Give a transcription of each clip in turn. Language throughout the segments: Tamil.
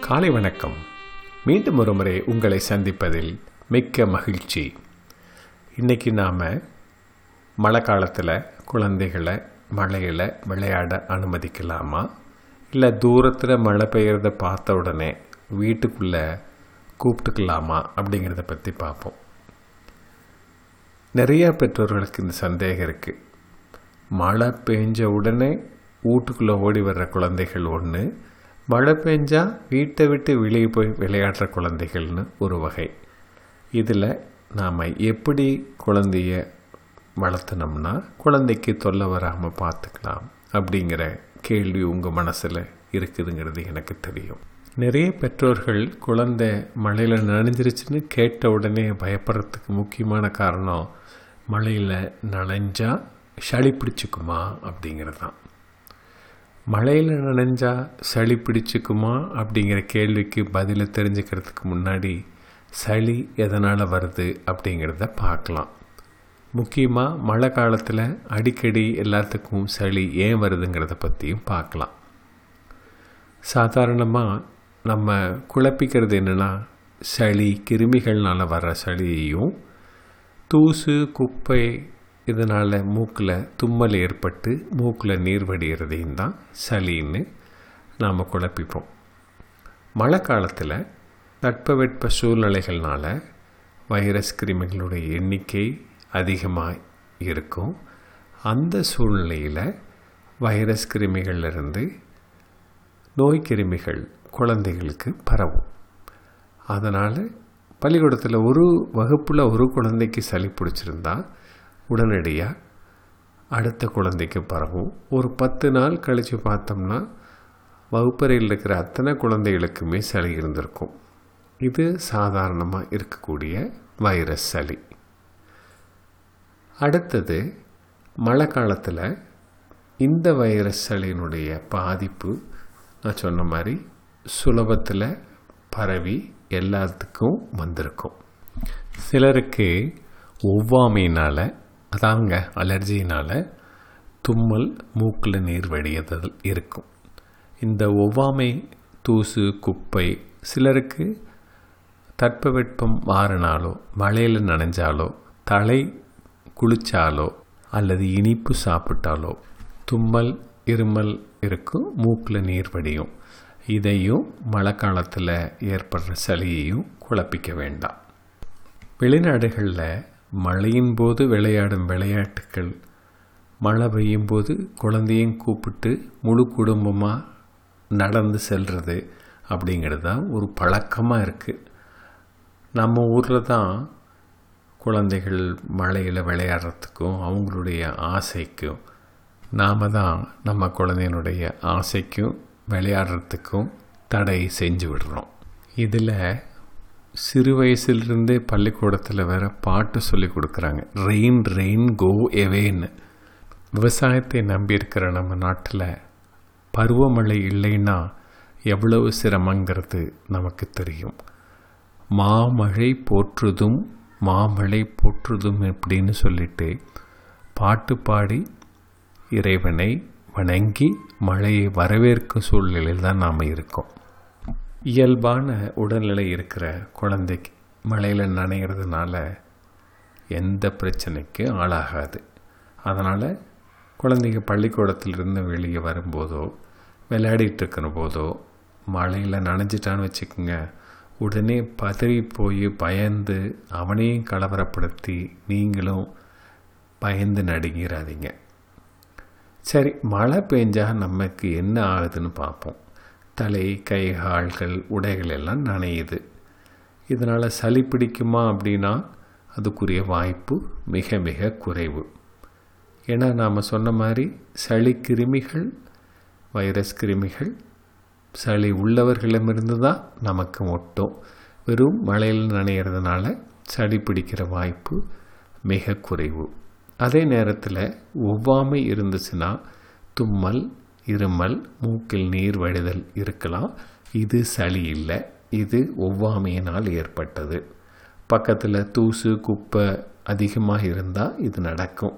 காலை வணக்கம். மீண்டும் ஒரு முறை உங்களை சந்திப்பதில் மிக்க மகிழ்ச்சி. இன்னைக்கு நாம் மழை காலத்தில் குழந்தைகளை மழையில் விளையாட அனுமதிக்கலாமா? இல்லை தூரத்தில் மழை பெய்கிறத பார்த்த உடனே வீட்டுக்குள்ளே கூப்பிட்டுக்கலாமா அப்படிங்கிறத பற்றி பார்ப்போம். நிறையா பெற்றோர்களுக்கு இந்த சந்தேகம் இருக்குது மழை பெஞ்ச உடனே வீட்டுக்குள்ளே ஓடி வர்ற குழந்தைகள் ஒன்று மழை பெஞ்சா வீட்டை விட்டு வெளியே போய் விளையாடுற குழந்தைகள்னு ஒரு வகை. இதில் நாம் எப்படி குழந்தைய வளர்த்துனோம்னா குழந்தைக்கு தொல்லை வராமல் பார்த்துக்கலாம் அப்படிங்கிற கேள்வி உங்கள் மனசில் இருக்குதுங்கிறது எனக்கு தெரியும். நிறைய பெற்றோர்கள் குழந்தை மழையில் நனைஞ்சிருச்சுன்னு கேட்ட உடனே பயப்படுறதுக்கு முக்கியமான காரணம் மழையில் நனைஞ்சா சளி பிடிச்சிக்குமா அப்படிங்கிறது தான் மழையில் நனைஞ்சா சளி பிடிச்சிக்குமா அப்படிங்கிற கேள்விக்கு பதிலை தெரிஞ்சுக்கிறதுக்கு முன்னாடி சளி எதனால் வருது அப்படிங்கிறத பார்க்கலாம். முக்கியமாக மழை காலத்தில் அடிக்கடி எல்லாத்துக்கும் சளி ஏன் வருதுங்கிறத பற்றியும் பார்க்கலாம். சாதாரணமாக நம்ம குழப்பிக்கிறது என்னென்னா சளி கிருமிகள்னால் வர்ற சளியையும் தூசு குப்பை இதனால் மூக்கில் தும்மல் ஏற்பட்டு மூக்கில் நீர் வடிகிறதையும் தான் சளின்னு நாம் குழப்பிப்போம். மழை காலத்தில் தட்பவெட்ப சூழ்நிலைகள்னால வைரஸ் கிருமிகளுடைய எண்ணிக்கை அதிகமாக இருக்கும். அந்த சூழ்நிலையில் வைரஸ் கிருமிகள்லேருந்து நோய் கிருமிகள் குழந்தைகளுக்கு பரவும். அதனால் பள்ளிக்கூடத்தில் ஒரு வகுப்பில் ஒரு குழந்தைக்கு சளி பிடிச்சிருந்தா உடனடியாக அடுத்த குழந்தைக்கு பரவும். ஒரு பத்து நாள் கழித்து பார்த்தோம்னா வகுப்பறையில் இருக்கிற அத்தனை குழந்தைகளுக்குமே சளி இருந்திருக்கும். இது சாதாரணமாக இருக்கக்கூடிய வைரஸ் சளி. அடுத்தது மழை காலத்தில் இந்த வைரஸ் சளியினுடைய பாதிப்பு நான் சொன்ன மாதிரி சுலபத்தில் பரவி எல்லாத்துக்கும் வந்திருக்கும். சிலருக்கு ஒவ்வாமையினால் அதாங்க அலர்ஜினால் தும்மல் மூக்கில் நீர் வடியதல் இருக்கும். இந்த ஒவ்வாமை தூசு குப்பை சிலருக்கு தட்பவெட்பம் மாறினாலோ மழையில் நனைஞ்சாலோ தலை குளிச்சாலோ அல்லது இனிப்பு சாப்பிட்டாலோ தும்மல் இருமல் இருக்கும் மூக்கில் நீர் வடியும். இதையும் மழை காலத்தில் ஏற்படுற சளியையும் குழப்பிக்க வேண்டாம். வெளிநாடுகளில் மழையின் போது விளையாடும் விளையாட்டுக்கள். மழை பெய்யும் போது குழந்தையும் கூப்பிட்டு முழு குடும்பமாக நடந்து செல்வது அப்படிங்கிறது தான் ஒரு பழக்கமாக இருக்குது நம்ம ஊரில் தான் குழந்தைகள் மழையில் விளையாடுறதுக்கும் அவங்களுடைய ஆசைக்கும் நாம் தான் நம்ம குழந்தையினுடைய ஆசைக்கும் விளையாடுறதுக்கும் தடை செஞ்சு விடுறோம். இதில் சிறு வயசுலேருந்தே பள்ளிக்கூடத்தில் வேற பாட்டு சொல்லி கொடுக்குறாங்க. ரெயின் ரெயின் கோ எவேன்னு விவசாயத்தை நம்பியிருக்கிற நம்ம நாட்டில் பருவமழை இல்லைன்னா எவ்வளவு சிரமங்கிறது நமக்கு தெரியும். மாமழை போற்றுதும் மாமழை போற்றுதும் அப்படின்னு சொல்லிட்டு பாட்டு பாடி இறைவனை வணங்கி மழையை வரவேற்கும் சூழ்நிலையில் தான் நாம் இருக்கோம். இயல்பான உடல்நிலை இருக்கிற குழந்தைக்கு மழையில் நனைகிறதுனால எந்த பிரச்சனைக்கு ஆளாகாது. அதனால் குழந்தைங்க பள்ளிக்கூடத்திலிருந்து வெளியே வரும்போதோ விளையாடிட்டு இருக்கிற போதோ மழையில் நனைஞ்சிட்டான்னு வச்சுக்கோங்க உடனே பதறி போய் பயந்து அவனையும் கலவரப்படுத்தி நீங்களும் பயந்து நடுங்கிறாதீங்க சரி மழை பெஞ்சால் நமக்கு என்ன ஆகுதுன்னு பார்ப்போம். தலை கை கால்கள் உடைகள் எல்லாம் நனையுது. இதனால் சளி பிடிக்குமா அப்படின்னா அதுக்குரிய வாய்ப்பு மிக மிக குறைவு. ஏன்னா நாம் சொன்ன மாதிரி சளி கிருமிகள் வைரஸ் கிருமிகள் சளி உள்ளவர்களிடமிருந்து தான் நமக்கு ஒட்டும். வெறும் மழையில் நனைகிறதுனால சளி பிடிக்கிற வாய்ப்பு மிக குறைவு. அதே நேரத்தில் ஒவ்வாமை இருந்துச்சுன்னா தும்மல் இருமல் மூக்கில் நீர் வடிதல் இருக்கலாம். இது சளி இல்லை. இது ஒவ்வாமையினால் ஏற்பட்டது. பக்கத்தில் தூசு குப்பை அதிகமாக இருந்தால் இது நடக்கும்.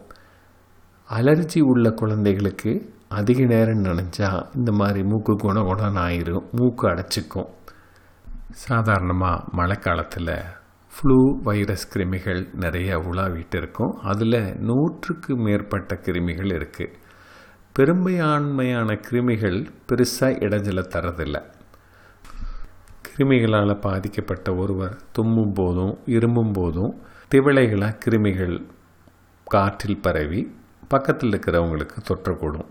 அலர்ஜி உள்ள குழந்தைகளுக்கு அதிக நேரம் நினச்சா இந்த மாதிரி மூக்கு குண குணம் ஆயிரும். மூக்கு அடைச்சிக்கும். சாதாரணமாக மழை காலத்தில் ஃப்ளூ வைரஸ் கிருமிகள் நிறைய உலாவிட்டு இருக்கும். அதில் நூற்றுக்கு மேற்பட்ட கிருமிகள் இருக்குது பெரும்பான்மையான கிருமிகள் பெருசாக இடைஞ்சலை தரதில்லை. கிருமிகளால் பாதிக்கப்பட்ட ஒருவர் தும்மும் போதும் இருமும் போதும் திவளைகளாக கிருமிகள் காற்றில் பரவி பக்கத்தில் இருக்கிறவங்களுக்கு தொற்றக்கூடும்.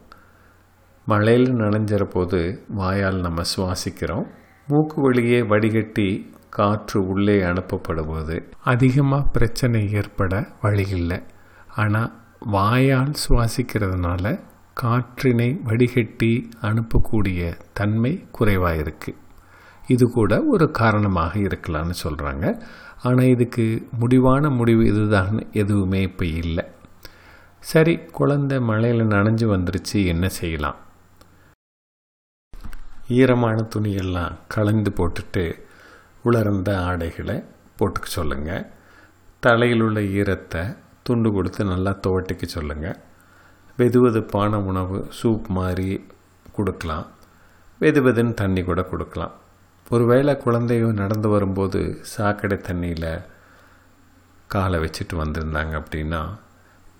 மழையில் நனைஞ்சிற போது வாயால் நம்ம சுவாசிக்கிறோம். மூக்கு வழியே வடிகட்டி காற்று உள்ளே அனுப்பப்படும்போது அதிகமாக பிரச்சனை ஏற்பட வழி இல்லை. ஆனால் வாயால் சுவாசிக்கிறதுனால காற்றினை வடிகட்டி அனுப்பக்கூடிய தன்மை குறைவாக இருக்குது இது கூட ஒரு காரணமாக இருக்கலாம்னு சொல்கிறாங்க ஆனால் இதுக்கு முடிவான முடிவு இதுதான். எதுவுமே இப்போ இல்லை. சரி குழந்தை மழையில் நனைஞ்சு வந்துருச்சு என்ன செய்யலாம்? ஈரமான துணியெல்லாம் கலந்து போட்டுட்டு உலர்ந்த ஆடைகளை போட்டுக்க சொல்லுங்கள் தலையில் உள்ள ஈரத்தை துண்டு கொடுத்து நல்லா துவட்டிக்க சொல்லுங்கள் வெது வெதுப்பான உணவு சூப் மாதிரி கொடுக்கலாம். வெது வெதுன்னு தண்ணி கூட கொடுக்கலாம். ஒருவேளை குழந்தையும் நடந்து வரும்போது சாக்கடை தண்ணியில் காலை வச்சுட்டு வந்திருந்தாங்க அப்படின்னா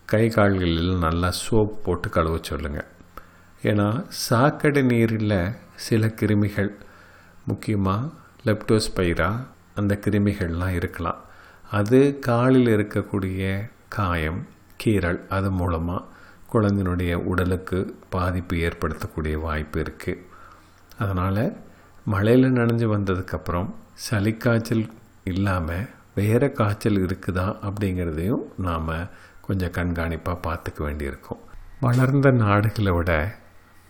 கை கால்களில் நல்லா சோப் போட்டு கழுவ சொல்லுங்கள் ஏன்னா சாக்கடை நீரில் சில கிருமிகள் முக்கியமாக லெப்டோஸ்பைரா அந்த கிருமிகள்லாம் இருக்கலாம். அது காலில் இருக்கக்கூடிய காயம் கீரல் அது மூலமாக குழந்தையினுடைய உடலுக்கு பாதிப்பு ஏற்படுத்தக்கூடிய வாய்ப்பு இருக்குது அதனால் மழையில் நனைஞ்சு வந்ததுக்கப்புறம் சளி காய்ச்சல் இல்லாமல் வேறு காய்ச்சல் இருக்குதா அப்படிங்கிறதையும் நாம் கொஞ்சம் கண்காணிப்பாக பார்த்துக்க வேண்டியிருக்கும். வளர்ந்த நாடுகளை விட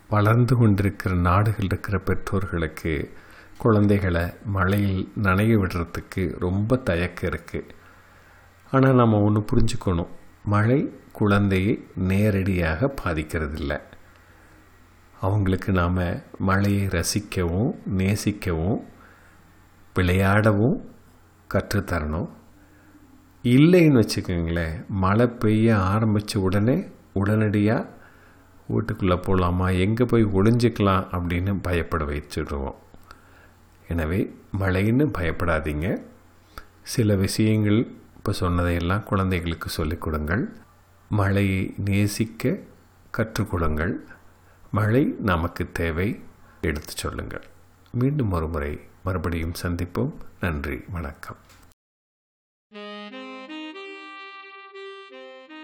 வளர்ந்து கொண்டிருக்கிற நாடுகள் இருக்கிற பெற்றோர்களுக்கு குழந்தைகளை மழையில் நனைய விடுறதுக்கு ரொம்ப தயக்கம் இருக்குது ஆனால் நம்ம ஒன்று புரிஞ்சுக்கணும். மழை குழந்தையை நேரடியாக பாதிக்கிறதில்ல. அவங்களுக்கு நாம் மழையை ரசிக்கவும் நேசிக்கவும் விளையாடவும் கற்றுத்தரணும். இல்லைன்னு வச்சுக்கோங்களேன் மழை பெய்ய ஆரம்பித்த உடனே உடனடியாக வீட்டுக்குள்ளே போகலாமா எங்கே போய் ஒளிஞ்சிக்கலாம் அப்படின்னு பயப்பட வச்சுடுவோம். எனவே மழைன்னு பயப்படாதீங்க. சில விஷயங்கள் இப்போ சொன்னதையெல்லாம் குழந்தைகளுக்கு சொல்லிக் கொடுங்கள். மழையை நேசிக்க கற்றுக்கொள்ளுங்கள். மழை நமக்கு தேவை. எடுத்து சொல்லுங்கள். மீண்டும் ஒரு முறை மறுபடியும் சந்திப்போம். நன்றி. வணக்கம்.